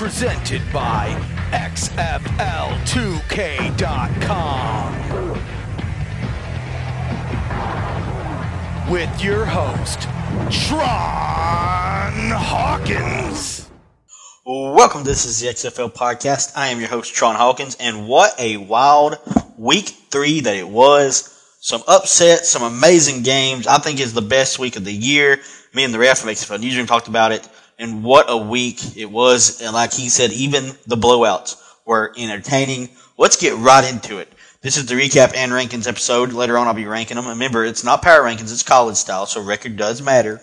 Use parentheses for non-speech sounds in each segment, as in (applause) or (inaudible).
Presented by XFL2K.com. With your host, Tron Hawkins. Welcome. This is the XFL podcast. I am your host, Tron Hawkins, and what a wild week three that it was. Some upsets, some amazing games. I think is the best week of the year. Me and the ref from XFL Newsroom talked about it, and what a week it was. And like he said, even the blowouts were entertaining. Let's get right into it. This is the recap and rankings episode. Later on, I'll be ranking them. Remember, it's not power rankings, it's college style, so record does matter.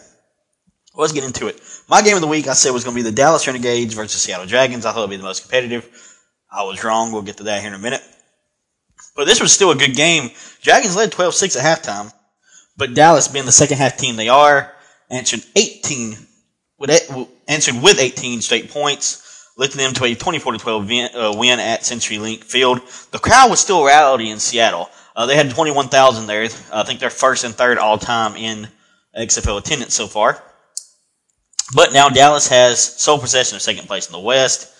Let's get into it. My game of the week, I said, was going to be the Dallas Renegades versus Seattle Dragons. I thought it would be the most competitive. I was wrong. We'll get to that here in a minute. But this was still a good game. Dragons led 12 6 at halftime. But Dallas, being the second half team they are, answered 18 with, answered with 18 straight points, lifting them to a 24 12 win, uh, win at CenturyLink Field. The crowd was still rowdy in Seattle. Uh, they had 21,000 there. I think they're first and third all time in XFL attendance so far. But now Dallas has sole possession of second place in the West.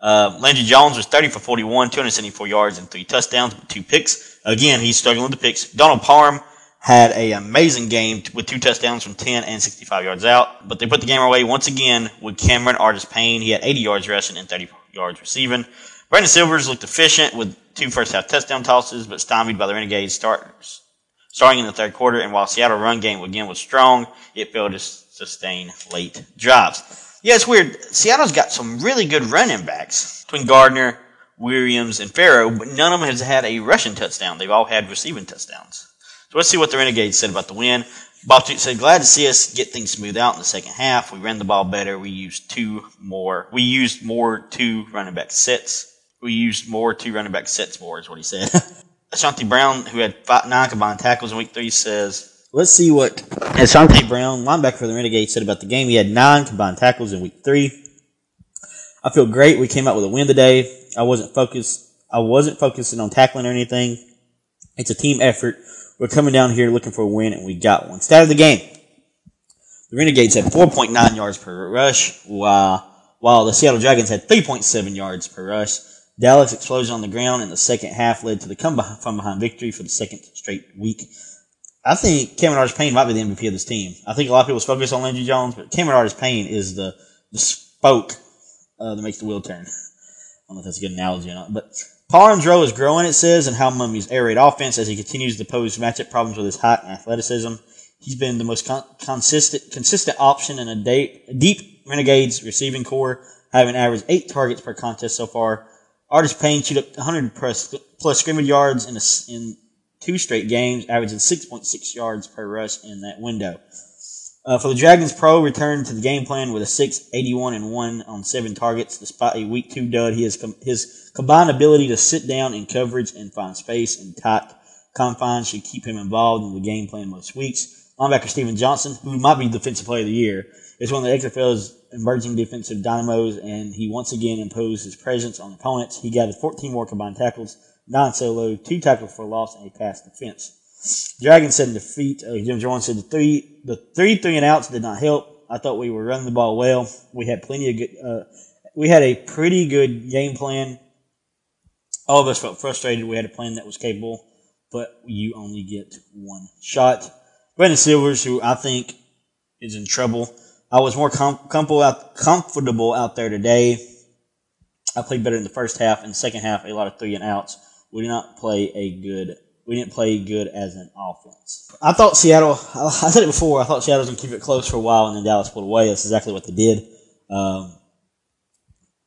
Uh, Jones was 30 for 41, 274 yards and three touchdowns, with two picks. Again, he's struggling with the picks. Donald Parham had an amazing game with two touchdowns from 10 and 65 yards out. But they put the game away once again with Cameron Artis-Payne. He had 80 yards rushing and 30 yards receiving. Brandon Silvers looked efficient with two first half touchdown tosses, but stymied by the Renegades starters. Starting in the third quarter, and while Seattle run game again was strong, it failed to sustain late drives. Yeah, it's weird. Seattle's got some really good running backs between Gardner, Williams, and Farrow, but none of them has had a rushing touchdown. They've all had receiving touchdowns. So let's see what the Renegades said about the win. Bob Stoops said, glad to see us get things smoothed out in the second half. We ran the ball better. We used two more. We used more two running back sets. We used more two running back sets more is what he said. (laughs) Ashanti Brown, who had five, nine combined tackles in week three, says, let's see what Ashanti Brown, linebacker for the Renegades, said about the game. He had nine combined tackles in week three. I feel great. We came out with a win today. I wasn't focused. I wasn't focusing on tackling or anything. It's a team effort. We're coming down here looking for a win, and we got one. Stat of the game. The Renegades had 4.9 yards per rush, while, while the Seattle Dragons had 3.7 yards per rush. Dallas explosion on the ground in the second half led to the come from behind victory for the second straight week. I think Cameron Artis-Payne might be the MVP of this team. I think a lot of people focus on Landry Jones, but Cameron Artis-Payne is the, the spoke uh, that makes the wheel turn. (laughs) I don't know if that's a good analogy or not, but Parham's role is growing, it says, and Hal Mumme's air raid offense as he continues to pose matchup problems with his height and athleticism. He's been the most con- consistent consistent option in a de- deep Renegades receiving corps, having averaged eight targets per contest so far. Artis-Payne shoot up 100 plus, plus scrimmage yards in, a, in two straight games, averaging 6.6 yards per rush in that window. Uh, for the Dragons, Pro returned to the game plan with a 6, 81, and 1 on 7 targets. Despite a week 2 dud, he has com- his combined ability to sit down in coverage and find space in tight confines should keep him involved in the game plan most weeks. Linebacker Steven Johnson, who might be Defensive Player of the Year, is one of the XFL's emerging defensive dynamos, and he once again imposed his presence on opponents. He gathered 14 more combined tackles, 9 solo, 2 tackles for loss, and a pass defense. Dragon said defeat. Uh, Jim Jones said the three the three three and outs did not help. I thought we were running the ball well. We had plenty of good. Uh, we had a pretty good game plan. All of us felt frustrated. We had a plan that was capable, but you only get one shot. Brandon Silvers, who I think is in trouble. I was more com- comfortable out, there today. I played better in the first half. The second half, a lot of three and outs. We did not play a good we didn't play good as an offense. I thought Seattle, I said it before, I thought Seattle was going to keep it close for a while and then Dallas pulled away. That's exactly what they did. Um,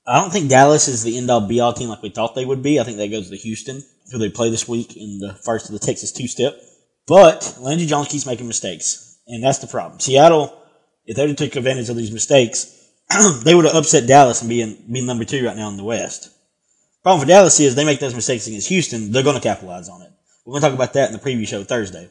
I don't think Dallas is the end all be all team like we thought they would be. I think that goes to Houston, who they play this week in the first of the Texas two step. But Landry Jones keeps making mistakes, and that's the problem. Seattle, if they took advantage of these mistakes, (clears throat) they would have upset Dallas and be, in, be number two right now in the West. Problem for Dallas is they make those mistakes against Houston, they're going to capitalize on it. We're going to talk about that in the preview show Thursday.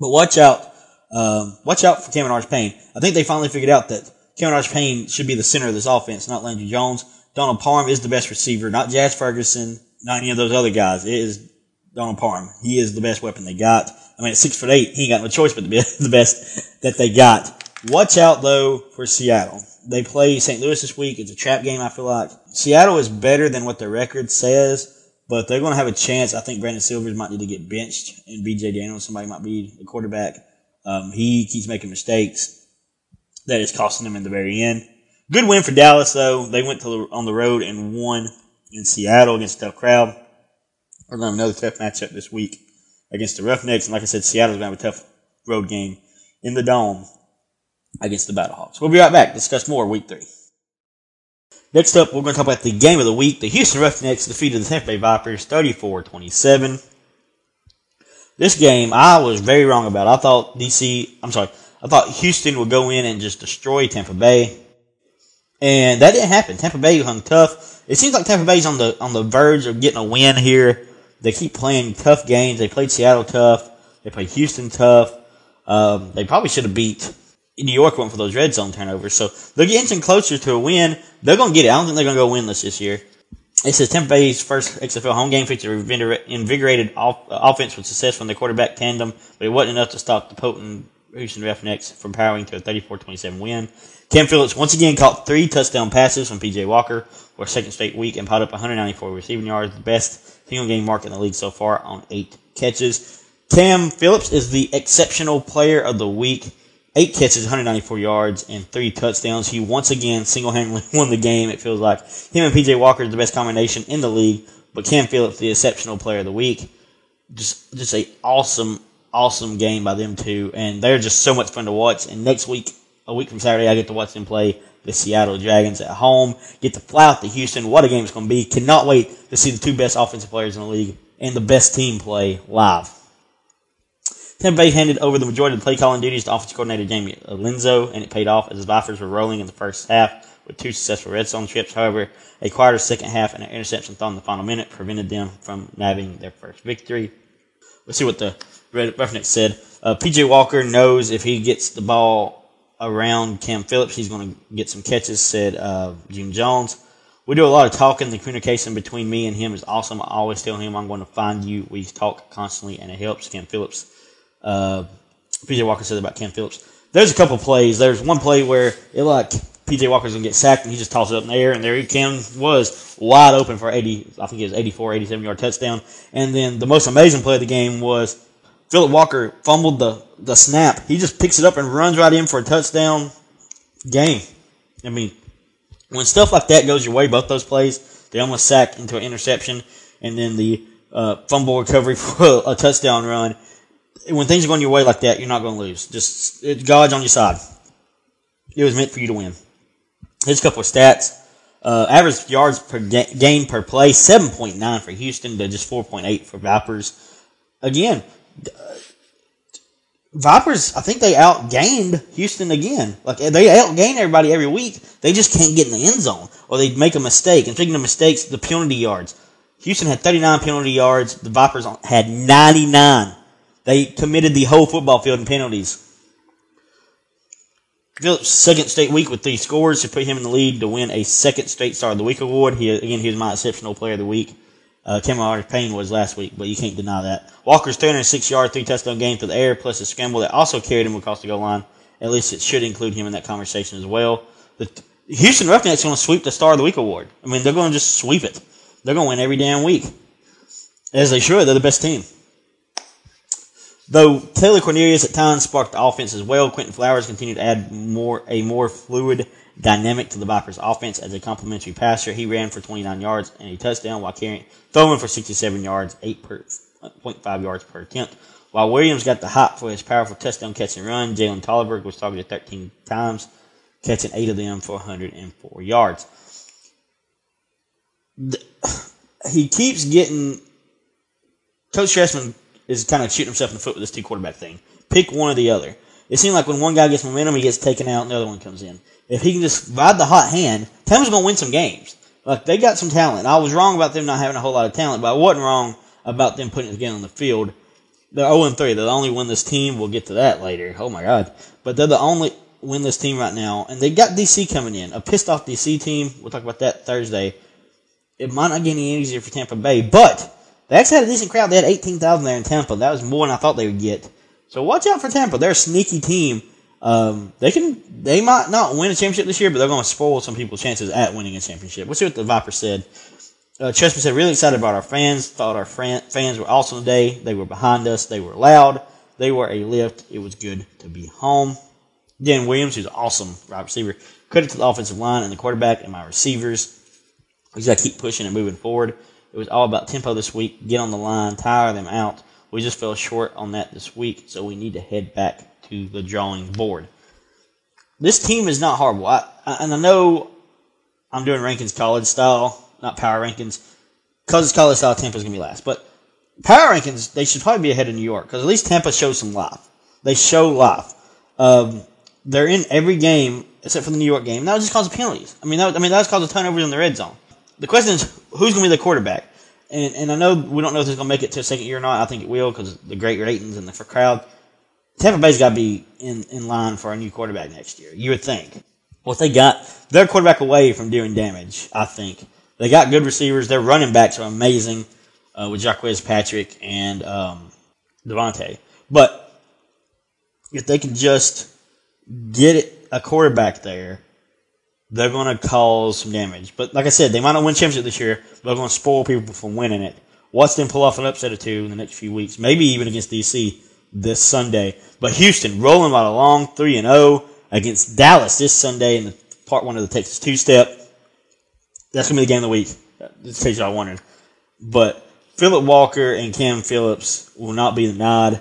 But watch out. Um, watch out for Cameron Artis-Payne. I think they finally figured out that Cameron Artis-Payne should be the center of this offense, not Landry Jones. Donald Parham is the best receiver, not Jazz Ferguson, not any of those other guys. It is Donald Parham. He is the best weapon they got. I mean, at six foot eight, he ain't got no choice but to be (laughs) the best that they got. Watch out though for Seattle. They play St. Louis this week. It's a trap game. I feel like Seattle is better than what their record says, but they're going to have a chance. I think Brandon Silvers might need to get benched, and B.J. Daniels somebody might be the quarterback. Um, he keeps making mistakes that is costing them in the very end. Good win for Dallas though. They went to on the road and won in Seattle against a tough crowd. We're going to have another tough matchup this week against the Roughnecks, and like I said, Seattle's going to have a tough road game in the dome against the Battlehawks. We'll be right back. Discuss more week three. Next up, we're going to talk about the game of the week. The Houston Roughnecks defeated the Tampa Bay Vipers 34-27. This game, I was very wrong about. I thought DC, I'm sorry, I thought Houston would go in and just destroy Tampa Bay. And that didn't happen. Tampa Bay hung tough. It seems like Tampa Bay's on the on the verge of getting a win here. They keep playing tough games. They played Seattle tough. They played Houston tough. Um, they probably should have beat New York went for those red zone turnovers. So they're getting closer to a win. They're going to get it. I don't think they're going to go winless this year. It says Tampa Bay's first XFL home game featured invigorated off, uh, offense with success from the quarterback tandem, but it wasn't enough to stop the potent Houston Roughnecks from powering to a 34-27 win. Cam Phillips once again caught three touchdown passes from PJ Walker for a second straight week and piled up 194 receiving yards, the best single game mark in the league so far on eight catches. Cam Phillips is the exceptional player of the week eight catches, 194 yards, and three touchdowns. He once again single-handedly (laughs) won the game. It feels like him and PJ Walker is the best combination in the league, but Cam Phillips the exceptional player of the week. Just, just a awesome, awesome game by them two, and they're just so much fun to watch. And next week, a week from Saturday, I get to watch them play the Seattle Dragons at home. Get to fly out to Houston. What a game it's going to be! Cannot wait to see the two best offensive players in the league and the best team play live. Tampa Bay handed over the majority of the play calling duties to offensive coordinator Jamie Elizondo, and it paid off as the Vipers were rolling in the first half with two successful red zone trips. However, a quieter second half and an interception thrown in the final minute prevented them from nabbing their first victory. Let's see what the Red Roughnecks said. Uh, PJ Walker knows if he gets the ball around Cam Phillips, he's going to get some catches, said uh, Jim Jones. We do a lot of talking. The communication between me and him is awesome. I always tell him I'm going to find you. We talk constantly, and it helps. Cam Phillips uh, PJ Walker said about Cam Phillips. There's a couple plays. There's one play where it like PJ Walker's gonna get sacked and he just tosses it up in the air and there he Cam was wide open for 80. I think it was 84, 87 yard touchdown. And then the most amazing play of the game was Philip Walker fumbled the the snap. He just picks it up and runs right in for a touchdown. Game. I mean, when stuff like that goes your way, both those plays, they almost sack into an interception, and then the uh, fumble recovery (laughs) for a touchdown run when things are going your way like that, you're not going to lose. Just it, God's on your side. It was meant for you to win. Here's a couple of stats. Uh, average yards per ga- game per play, 7.9 for Houston to just 4.8 for Vipers. Again, uh, Vipers, I think they outgained Houston again. Like they outgain everybody every week. They just can't get in the end zone or they make a mistake. And speaking of mistakes, the penalty yards. Houston had 39 penalty yards. The Vipers had 99. They committed the whole football field in penalties. Phillips' second state week with three scores to put him in the lead to win a second state Star of the Week award. He again, he was my exceptional player of the week. Uh, Cameron Payne was last week, but you can't deny that. Walker's 306 yard, three touchdown game through the air, plus a scramble that also carried him across the goal line. At least it should include him in that conversation as well. The Houston Roughnecks going to sweep the Star of the Week award. I mean, they're going to just sweep it. They're going to win every damn week, as they should. They're the best team. Though Taylor Cornelius at times sparked the offense as well, Quinton Flowers continued to add more a more fluid dynamic to the Vipers offense as a complementary passer. He ran for 29 yards and a touchdown while carrying throwing for 67 yards, 8.5 yards per attempt. While Williams got the hot for his powerful touchdown catch and run, Jalen Tolliver was targeted 13 times, catching eight of them for 104 yards. (sighs) he keeps getting Coach Trestman is kind of shooting himself in the foot with this two quarterback thing. Pick one or the other. It seems like when one guy gets momentum, he gets taken out, and the other one comes in. If he can just ride the hot hand, Tampa's going to win some games. Like they got some talent. I was wrong about them not having a whole lot of talent, but I wasn't wrong about them putting it together on the field. They're 0 3. They're the only winless team. We'll get to that later. Oh my God. But they're the only winless team right now. And they got DC coming in. A pissed off DC team. We'll talk about that Thursday. It might not get any easier for Tampa Bay, but they actually had a decent crowd. They had 18,000 there in Tampa. That was more than I thought they would get. So watch out for Tampa. They're a sneaky team. Um, they can, they might not win a championship this year, but they're going to spoil some people's chances at winning a championship. We'll see what the Vipers said. Uh, Trestman said, really excited about our fans. Thought our fran- fans were awesome today. They were behind us. They were loud. They were a lift. It was good to be home. Dan Williams, who's awesome wide receiver. Credit to the offensive line and the quarterback and my receivers. We just got to keep pushing and moving forward. It was all about tempo this week. Get on the line, tire them out. We just fell short on that this week, so we need to head back to the drawing board. This team is not horrible. I, and I know I'm doing rankings college style, not power rankings. Because it's college style, Tampa's going to be last. But power rankings, they should probably be ahead of New York because at least Tampa shows some life. They show life. Um, they're in every game except for the New York game. That was just because of penalties. I mean, that was, I mean, that was because of turnovers in the red zone. The question is, who's going to be the quarterback? And, and I know we don't know if it's going to make it to a second year or not. I think it will because the great ratings and the for crowd. Tampa Bay's got to be in, in line for a new quarterback next year. You would think. What they got, their quarterback away from doing damage. I think they got good receivers. Their running backs are amazing uh, with Jacques Patrick and um, Devontae. But if they can just get a quarterback there, they're going to cause some damage. But like I said, they might not win championship this year, but they're going to spoil people from winning it. Watch them pull off an upset or two in the next few weeks, maybe even against DC this Sunday. But Houston rolling about a long 3 and 0 against Dallas this Sunday in the part one of the Texas two step. That's going to be the game of the week. In case y'all wondered. But Philip Walker and Cam Phillips will not be the nod.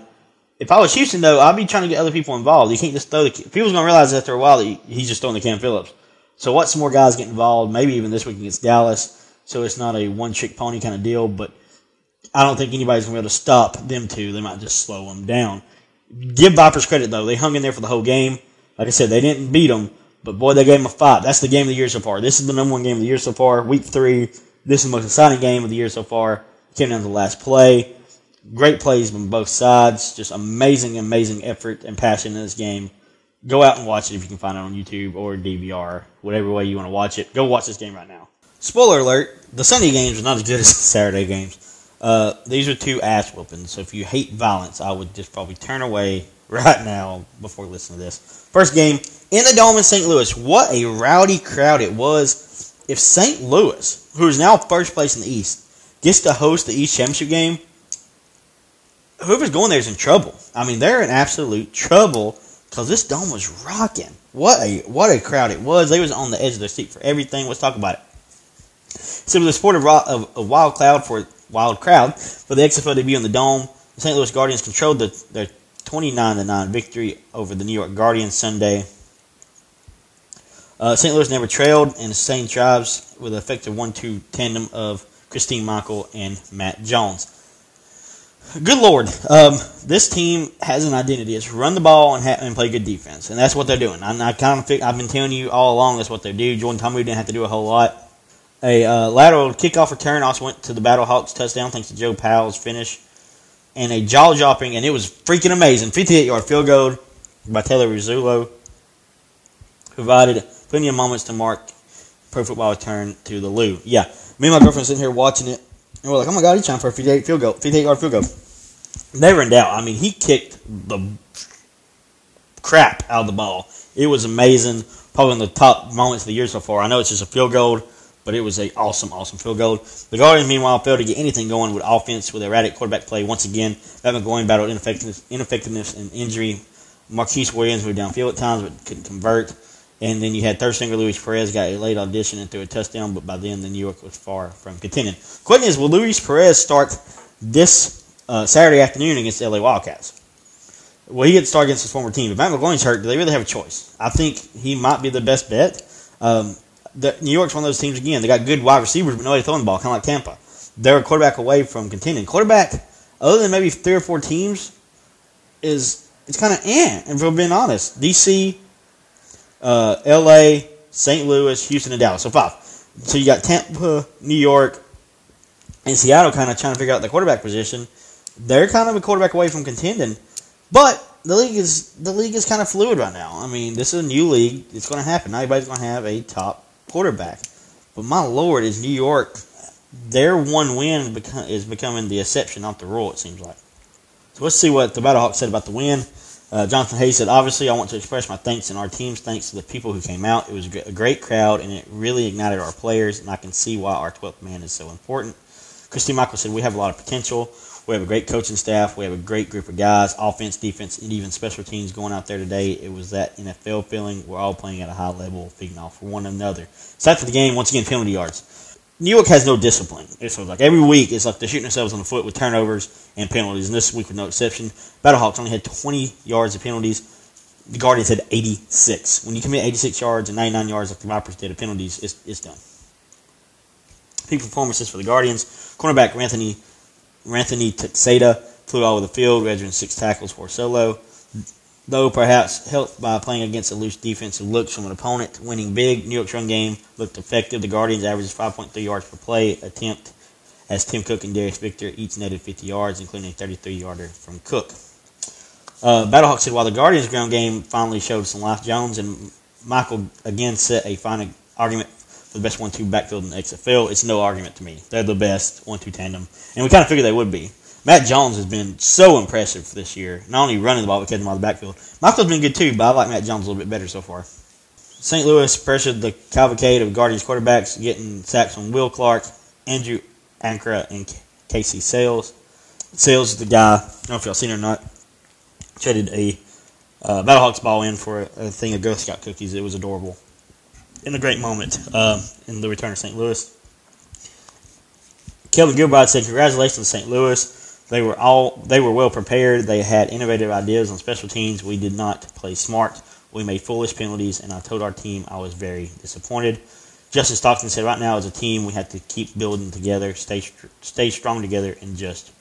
If I was Houston, though, I'd be trying to get other people involved. You can't just throw the. People's going to realize after a while that he's just throwing the Cam Phillips. So some more guys get involved, maybe even this week against Dallas. So it's not a one trick pony kind of deal, but I don't think anybody's going to be able to stop them two. They might just slow them down. Give Vipers credit, though. They hung in there for the whole game. Like I said, they didn't beat them, but boy, they gave them a fight. That's the game of the year so far. This is the number one game of the year so far. Week three. This is the most exciting game of the year so far. Came down to the last play. Great plays from both sides. Just amazing, amazing effort and passion in this game go out and watch it if you can find it on YouTube or DVR, whatever way you want to watch it. Go watch this game right now. Spoiler alert: the Sunday games are not as good as the Saturday games. Uh, these are two ass whoopings. So if you hate violence, I would just probably turn away (laughs) right now before listening to this. First game in the Dome in St. Louis. What a rowdy crowd it was! If St. Louis, who is now first place in the East, gets to host the East Championship game, whoever's going there is in trouble. I mean, they're in absolute trouble because this dome was rocking. What a what a crowd it was! They was on the edge of their seat for everything. Let's talk about it. So a sport of, of, wild cloud for wild crowd for the XFL debut in the dome. The St. Louis Guardians controlled the, their 29 to 9 victory over the New York Guardians Sunday. Uh, St. Louis never trailed in the same tribes with an effective 1 2 tandem of Christine Michael and Matt Jones. Good Lord. Um, this team has an identity. It's run the ball and, ha- and play good defense. And that's what they're doing. I, I kind of think, I've been telling you all along that's what they do. Jordan Ta'amu didn't have to do a whole lot. A uh, lateral kickoff return also went to the Battlehawks touchdown thanks to Joe Powell's finish. And a jaw dropping, and it was freaking amazing. 58 yard field goal by Taylor Russolino. Provided plenty of moments to mark pro football return to the Lou. Yeah, me and my girlfriend sitting here watching it, and we're like, oh my god, he's trying for a 58 field goal, 58 yard field goal. Never in doubt. I mean, he kicked the crap out of the ball. It was amazing. Probably of the top moments of the year so far. I know it's just a field goal, but it was a awesome, awesome field goal. The Guardians, meanwhile, failed to get anything going with offense with erratic quarterback play once again. Matt McGloin battled ineffectiveness, ineffectiveness and injury. Marquise Williams moved downfield at times but couldn't convert. And then you had third stringer Luis Perez got a late audition and threw a touchdown, but by then the New York was far from contending. Question is, will Luis Perez start this uh, Saturday afternoon against the LA Wildcats? Well, he gets to start against his former team. If Matt McGloin's hurt, do they really have a choice? I think he might be the best bet. Um, the, New York's one of those teams again. They got good wide receivers, but nobody throwing the ball, kind of like Tampa. They're a quarterback away from contending. Quarterback, other than maybe three or four teams, is it's kind of eh. And if we're being honest, DC, uh, L.A., St. Louis, Houston, and Dallas. So five. So you got Tampa, New York, and Seattle kind of trying to figure out the quarterback position. They're kind of a quarterback away from contending, but the league is the league is kind of fluid right now. I mean, this is a new league. It's going to happen. Not everybody's going to have a top quarterback. But my lord, is New York their one win is becoming the exception, not the rule. It seems like. So let's see what the Battlehawks said about the win. Uh, Jonathan Hayes said, obviously, I want to express my thanks and our team's thanks to the people who came out. It was a great crowd, and it really ignited our players, and I can see why our 12th man is so important. Christy Michael said, we have a lot of potential. We have a great coaching staff. We have a great group of guys, offense, defense, and even special teams going out there today. It was that NFL feeling. We're all playing at a high level, feeding off for one another. So for the game, once again, penalty yards. New York has no discipline. It's like every week, it's like they're shooting themselves on the foot with turnovers and penalties, and this week with no exception. Battlehawks only had 20 yards of penalties. The Guardians had 86. When you commit 86 yards and 99 yards like the Vipers did of penalties, it's, it's done. Peak performances for the Guardians. Cornerback Anthony Anthony Teixeira flew all over the field, registering six tackles for solo though perhaps helped by playing against a loose defensive looks from an opponent. Winning big, New York's run game looked effective. The Guardians averaged 5.3 yards per play attempt as Tim Cook and Darius Victor each netted 50 yards, including a 33-yarder from Cook. Uh, Battlehawk said while the Guardians' ground game finally showed some life, Jones and Michael again set a fine argument for the best one-two backfield in the XFL. It's no argument to me. They're the best one-two tandem, and we kind of figured they would be. Matt Jones has been so impressive this year. Not only running the ball, but catching the ball in the backfield. Michael's been good too, but I like Matt Jones a little bit better so far. St. Louis pressured the cavalcade of Guardians quarterbacks, getting sacks from Will Clark, Andrew Ankrah, and Casey Sales. Sales is the guy, I don't know if y'all seen or not, traded a uh, Battlehawks ball in for a, a, thing of Girl Scout cookies. It was adorable. In a great moment uh, in the return of St. Louis. Kevin Gilbride said, Congratulations, St. Louis. They were all they were well prepared. They had innovative ideas on special teams. We did not play smart. We made foolish penalties, and I told our team I was very disappointed. Justin Stockton said, "Right now, as a team, we have to keep building together, stay stay strong together, and just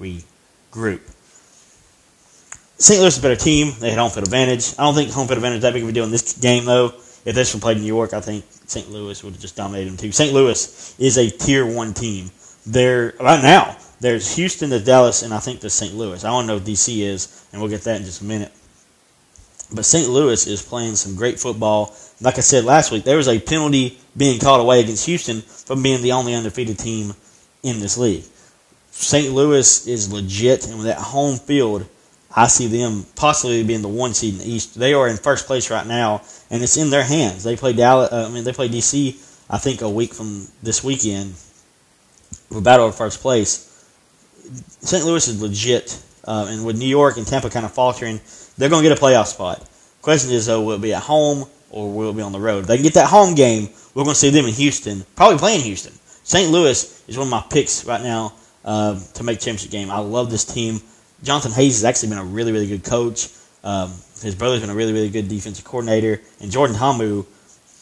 regroup." St. Louis is a better team. They had home field advantage. I don't think home field advantage is that big of a deal in this game, though. If this one played in New York, I think St. Louis would have just dominated them too. St. Louis is a tier one team. They're right now there's Houston to Dallas, and I think the St. Louis. I don't know if DC is, and we'll get that in just a minute. But St. Louis is playing some great football. Like I said last week, there was a penalty being called away against Houston from being the only undefeated team in this league. St. Louis is legit, and with that home field, I see them possibly being the one seed in the East. They are in first place right now, and it's in their hands. They play Dallas. Uh, I mean, they play DC. I think a week from this weekend. For battle of first place. St. Louis is legit, uh, and with New York and Tampa kind of faltering, they're going to get a playoff spot. Question is, though, will it be at home or will it be on the road? If they can get that home game, we're going to see them in Houston, probably playing Houston. St. Louis is one of my picks right now uh, to make championship game. I love this team. Jonathan Hayes has actually been a really, really good coach. Um, his brother's been a really, really good defensive coordinator, and Jordan Ta'amu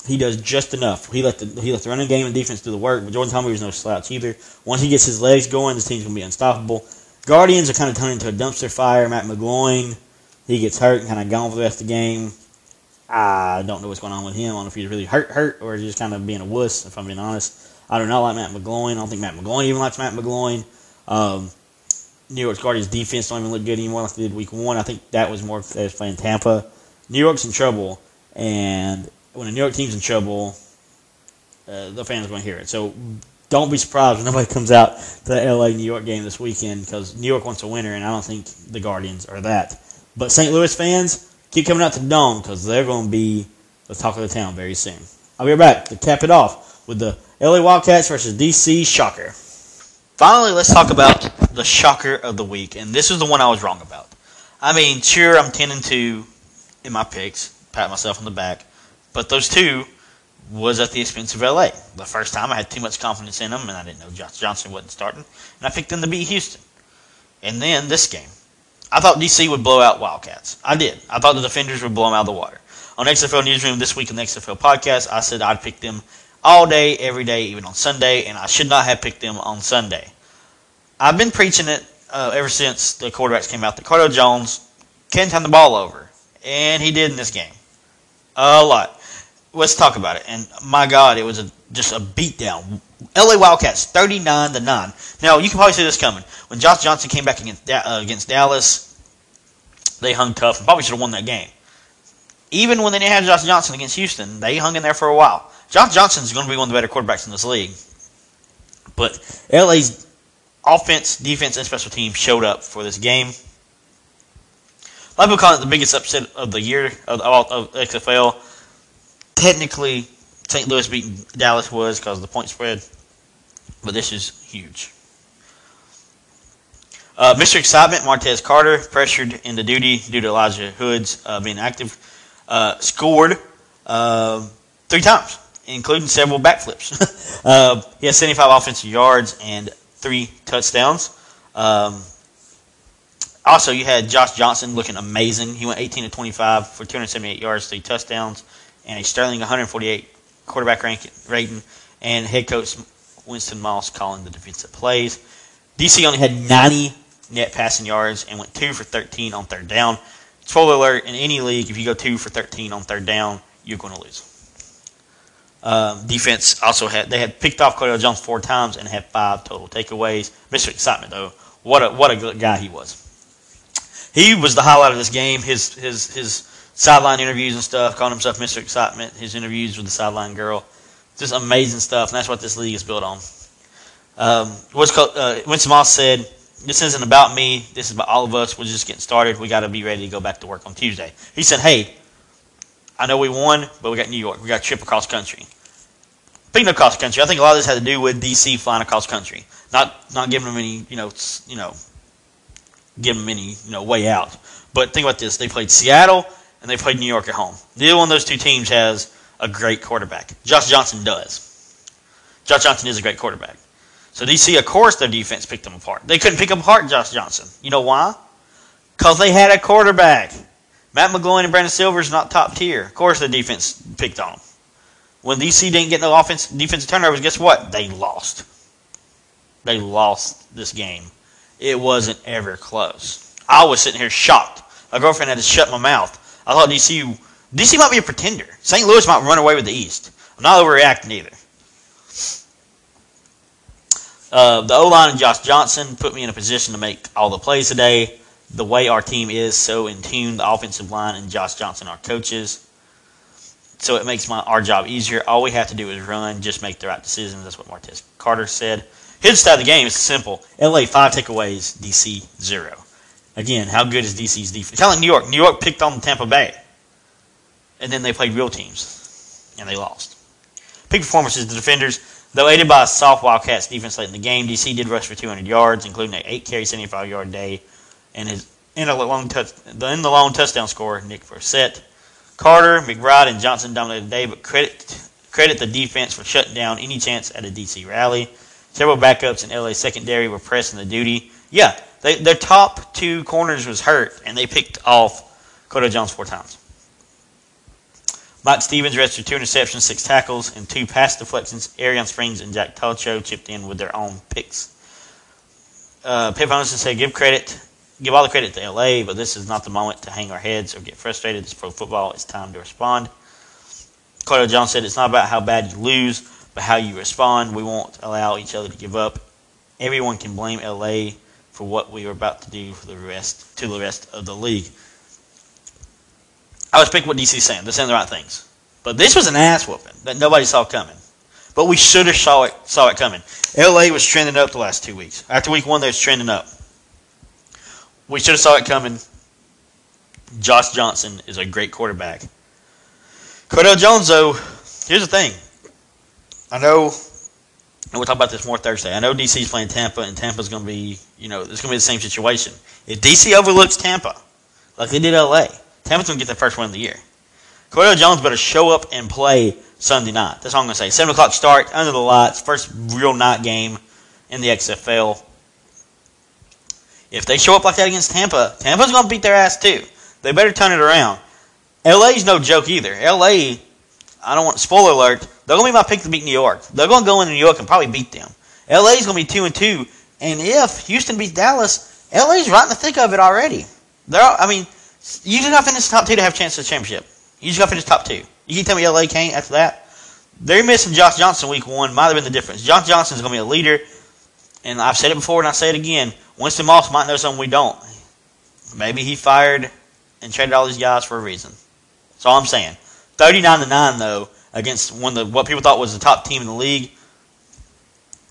he does just enough. He let the he let the running game and defense do the work, but Jordan Ta'amu is no slouch either. Once he gets his legs going, this team's gonna be unstoppable. Guardians are kind of turning into a dumpster fire. Matt McGloin, he gets hurt and kind of gone for the rest of the game. I don't know what's going on with him. I don't know if he's really hurt, hurt, or just kind of being a wuss. If I'm being honest, I do not like Matt McGloin. I don't think Matt McGloin even likes Matt McGloin. Um, New York's Guardians defense don't even look good anymore like they did week one. I think that was more they playing Tampa. New York's in trouble, and when a New York team's in trouble, uh, the fans are going to hear it. So don't be surprised when nobody (laughs) comes out to the LA New York game this weekend because New York wants a winner, and I don't think the Guardians are that. But St. Louis fans, keep coming out to the Dome because they're going to be the talk of the town very soon. I'll be right back to cap it off with the LA Wildcats versus DC Shocker. Finally, let's talk about the shocker of the week, and this is the one I was wrong about. I mean, sure, I'm tending to, in my picks, pat myself on the back, but those two was at the expense of LA. The first time I had too much confidence in them, and I didn't know Josh Johnson wasn't starting, and I picked them to beat Houston. And then this game, I thought DC would blow out Wildcats. I did. I thought the defenders would blow them out of the water. On XFL Newsroom this week in the XFL podcast, I said I'd pick them all day, every day, even on Sunday, and I should not have picked them on Sunday. I've been preaching it uh, ever since the quarterbacks came out that Cardale Jones can turn the ball over, and he did in this game. A lot let's talk about it. And my God, it was a, just a beatdown. LA Wildcats, 39 to 9. Now, you can probably see this coming. When Josh Johnson came back against, uh, against Dallas, they hung tough and probably should have won that game. Even when they didn't have Josh Johnson against Houston, they hung in there for a while. Josh Johnson is going to be one of the better quarterbacks in this league. But LA's offense, defense, and special teams showed up for this game. A lot of people call it the biggest upset of the year of, of, of XFL. Technically, St. Louis beating Dallas was because of the point spread, but this is huge. Uh, Mr. Excitement, Martez Carter, pressured into duty due to Elijah Hood's uh, being active, uh, scored uh, three times, including several backflips. (laughs) Uh, he has 75 offensive yards and three touchdowns. Um, also, you had Josh Johnson looking amazing. He went 18 to 25 for 278 yards, three touchdowns, and a sterling 148 quarterback rating, and head coach Winston Moss calling the defensive plays. DC only had 90 net passing yards and went 2 for 13 on third down. Spoiler alert, in any league, if you go 2 for 13 on third down, you're going to lose. Um, defense also had they had picked off Cardale Jones four times and had five total takeaways. Mr. Excitement though, what a what a good guy he was. He was the highlight of this game. His his his sideline interviews and stuff, calling himself Mr. Excitement. His interviews with the sideline girl, just amazing stuff. And that's what this league is built on. Um, what's called, uh, Winston Moss said, "This isn't about me. This is about all of us. We're just getting started. We got to be ready to go back to work on Tuesday." He said, "Hey." I know we won, but we got New York. We got a trip across country. Speaking of cross country, I think a lot of this had to do with DC flying across country, not not giving them any, you know, you know, giving them any, you know, way out. But think about this: they played Seattle and they played New York at home. Neither one of those two teams has a great quarterback. Josh Johnson does. Josh Johnson is a great quarterback. So DC, of course, their defense picked them apart. They couldn't pick them apart, Josh Johnson. You know why? Because they had a quarterback. Matt McGloin and Brandon Silver's not top tier. Of course, the defense picked on them. When DC didn't get no offense, defensive turnovers, guess what? They lost. They lost this game. It wasn't ever close. I was sitting here shocked. My girlfriend had to shut my mouth. I thought DC DC might be a pretender. St. Louis might run away with the East. I'm not overreacting either. Uh, the O line and Josh Johnson put me in a position to make all the plays today. The way our team is so in tune, the offensive line and Josh Johnson, are coaches so it makes my our job easier. All we have to do is run, just make the right decisions. That's what Martez Carter said. His side of the game is simple. LA five takeaways, DC zero. Again, how good is DC's defense? Kind of like New York. New York picked on Tampa Bay, and then they played real teams, and they lost. Peak performances: the defenders, though aided by a soft Wildcats defense late in the game, DC did rush for 200 yards, including an eight carry, 75 yard day, and his in a long touch in the long touchdown score, Nick set. Carter, McBride, and Johnson dominated the day, but credit credit the defense for shutting down any chance at a DC rally. Several backups in LA secondary were pressing the duty. Yeah, they, their top two corners was hurt, and they picked off Cardale Jones four times. Mike Stevens registered two interceptions, six tackles, and two pass deflections. Arian Springs and Jack Tocho chipped in with their own picks. Uh, Pip Anderson said, "Give credit give all the credit to LA, but this is not the moment to hang our heads or get frustrated. It's pro football. It's time to respond. Cardale Jones said it's not about how bad you lose, but how you respond. We won't allow each other to give up. Everyone can blame LA for what we are about to do for the rest to the rest of the league. I respect what DC's saying. They're saying the right things. But this was an ass whooping that nobody saw coming. But we should have saw it saw it coming. LA was trending up the last two weeks. After week one, they was trending up. We should have saw it coming. Josh Johnson is a great quarterback. Cardale Jones, though, here's the thing. I know, and we'll talk about this more Thursday. I know DC's playing Tampa, and Tampa's going to be, you know, it's going to be the same situation. If DC overlooks Tampa, like they did LA, Tampa's going to get their first win of the year. Cardale Jones better show up and play Sunday night. That's all I'm going to say. 7 o'clock start, under the lights, first real night game in the XFL. If they show up like that against Tampa, Tampa's going to beat their ass too. They better turn it around. LA's no joke either. LA, I don't want spoiler alert. They're going to be my pick to beat New York. They're going to go into New York and probably beat them. LA's going to be two and two. And if Houston beats Dallas, LA's right in the thick of it already. They're, I mean, you just got to finish top two to have a chance at the championship. You just got to finish top two. You can tell me LA can't after that. They're missing Josh Johnson week one. Might have been the difference. Josh Johnson's going to be a leader. And I've said it before and I say it again. Winston Moss might know something we don't. Maybe he fired and traded all these guys for a reason. That's all I'm saying. 39 to 9 though against one of the, what people thought was the top team in the league.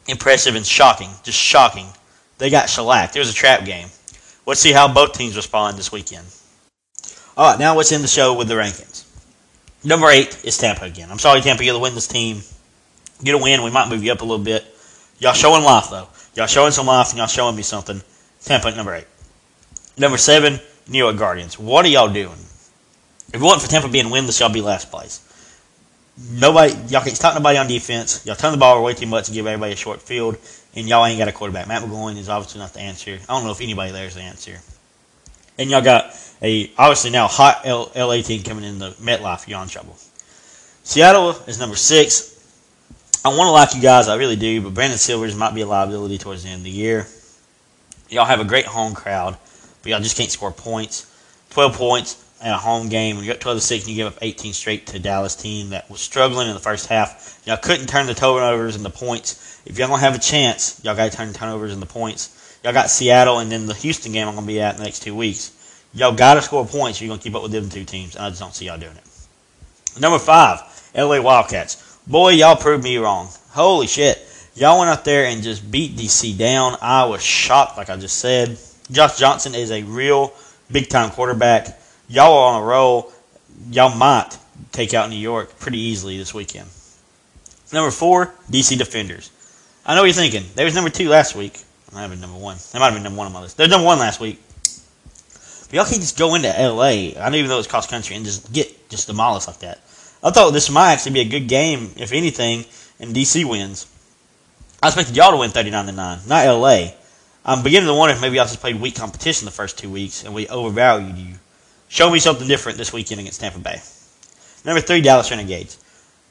Impressive and shocking, just shocking. They got shellacked. It was a trap game. Let's see how both teams respond this weekend. All right, now what's in the show with the rankings? Number eight is Tampa again. I'm sorry, Tampa, you're the win this team. Get a win, we might move you up a little bit. Y'all showing life though. Y'all showing some life, and y'all showing me something. Tampa at number eight. Number seven, New York Guardians. What are y'all doing? If it wasn't for Tampa being winless, y'all be last place. Nobody, y'all can't stop nobody on defense. Y'all turn the ball way too much and give everybody a short field, and y'all ain't got a quarterback. Matt McGloin is obviously not the answer. I don't know if anybody there is the answer. And y'all got a obviously now hot L- LA team coming in the MetLife. Y'all in trouble. Seattle is number six. I want to like you guys, I really do, but Brandon Silvers might be a liability towards the end of the year. Y'all have a great home crowd, but y'all just can't score points. 12 points in a home game. When you got 12 to 6 and you give up 18 straight to a Dallas team that was struggling in the first half, y'all couldn't turn the turnovers into points. If y'all to have a chance, y'all got to turn the turnovers into points. Y'all got Seattle and then the Houston game I'm to be at in the next two weeks. Y'all got to score points you're to keep up with them two teams, and I just don't see y'all doing it. Number five, LA Wildcats. Boy, y'all proved me wrong. Holy shit. Y'all went out there and just beat DC down. I was shocked, like I just said. Josh Johnson is a real big time quarterback. Y'all are on a roll. Y'all might take out New York pretty easily this weekend. Number four, DC Defenders. I know what you're thinking. They was number two last week. That might have been number one. They might have been number one on my list. They're number one last week. But y'all can't just go into LA. I don't even know it's cross country and just get just demolished like that. I thought this might actually be a good game, if anything, and DC wins. I expected y'all to win 39 to 9, not LA. I'm beginning to wonder if maybe y'all just played weak competition the first two weeks and we overvalued you. Show me something different this weekend against Tampa Bay. Number three, Dallas Renegades.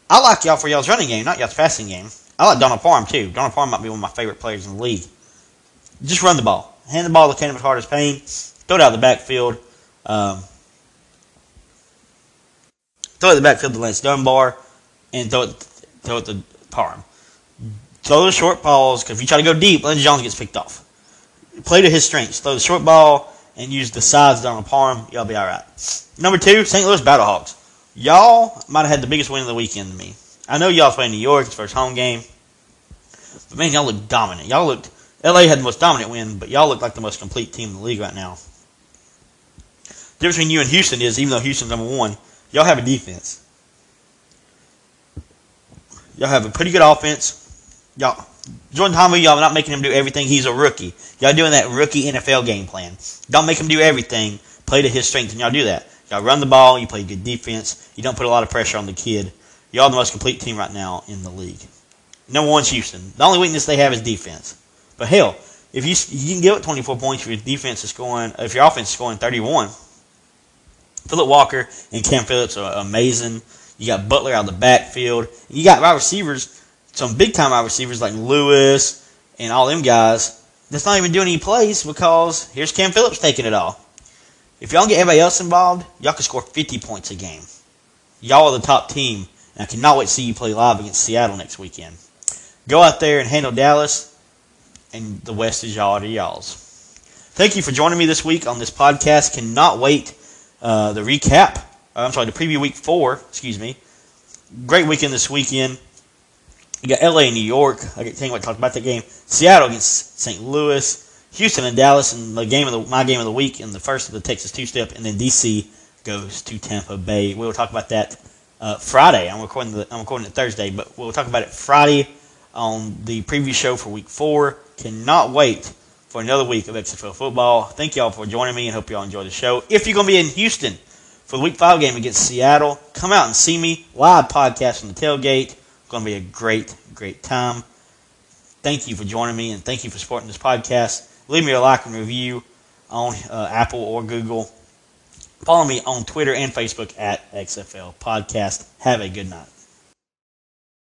I like y'all for y'all's running game, not y'all's passing game. I like Donald Parham too. Donald Parham might be one of my favorite players in the league. Just run the ball. Hand the ball to Kenneth as Payne. Throw it out the backfield. Um, throw it the backfield to Lance Dunbar, and throw it, throw it to Parham. Throw the short balls, because if you try to go deep, Lance Jones gets picked off. Play to his strengths. Throw the short ball and use the sides on Parham. Y'all be all right. Number two, St. Louis Battlehawks. Y'all might have had the biggest win of the weekend to me. I know y'all playing New York, it's first home game. But man, y'all look dominant. Y'all looked. LA had the most dominant win, but y'all look like the most complete team in the league right now. The difference between you and Houston is, even though Houston's number one, y'all have a defense. Y'all have a pretty good offense. Y'all, Jordan Ta'amu, y'all not making him do everything. He's a rookie. Y'all doing that rookie NFL game plan. Don't make him do everything. Play to his strength, and y'all do that. Y'all run the ball. You play good defense. You don't put a lot of pressure on the kid. Y'all the most complete team right now in the league. Number one's Houston. The only weakness they have is defense. But hell, if you you can give it 24 points if your defense is scoring, if your offense is scoring 31. Philip Walker and Cam Phillips are amazing. You got Butler out of the backfield. You got wide receivers, some big time wide receivers like Lewis and all them guys. That's not even doing any plays because here's Cam Phillips taking it all. If y'all get everybody else involved, y'all can score 50 points a game. Y'all are the top team, and I cannot wait to see you play live against Seattle next weekend. Go out there and handle Dallas, and the West is y'all to y'all's. Thank you for joining me this week on this podcast. Cannot wait uh, the recap. Uh, I'm sorry, the preview week four. Excuse me. Great weekend this weekend. You got LA and New York. I tell you talked about that game. Seattle against St. Louis. Houston and Dallas, and the game of the my game of the week, and the first of the Texas two step, and then DC goes to Tampa Bay. We will talk about that uh, Friday. I'm recording the, I'm recording it Thursday, but we'll talk about it Friday on the preview show for Week Four. Cannot wait for another week of XFL football. Thank y'all for joining me, and hope y'all enjoy the show. If you're to be in Houston for the Week Five game against Seattle, come out and see me live podcast from the tailgate. Going to be a great, great time. Thank you for joining me, and thank you for supporting this podcast. Leave me a like and review on uh, Apple or Google. Follow me on Twitter and Facebook at XFL Podcast. Have a good night.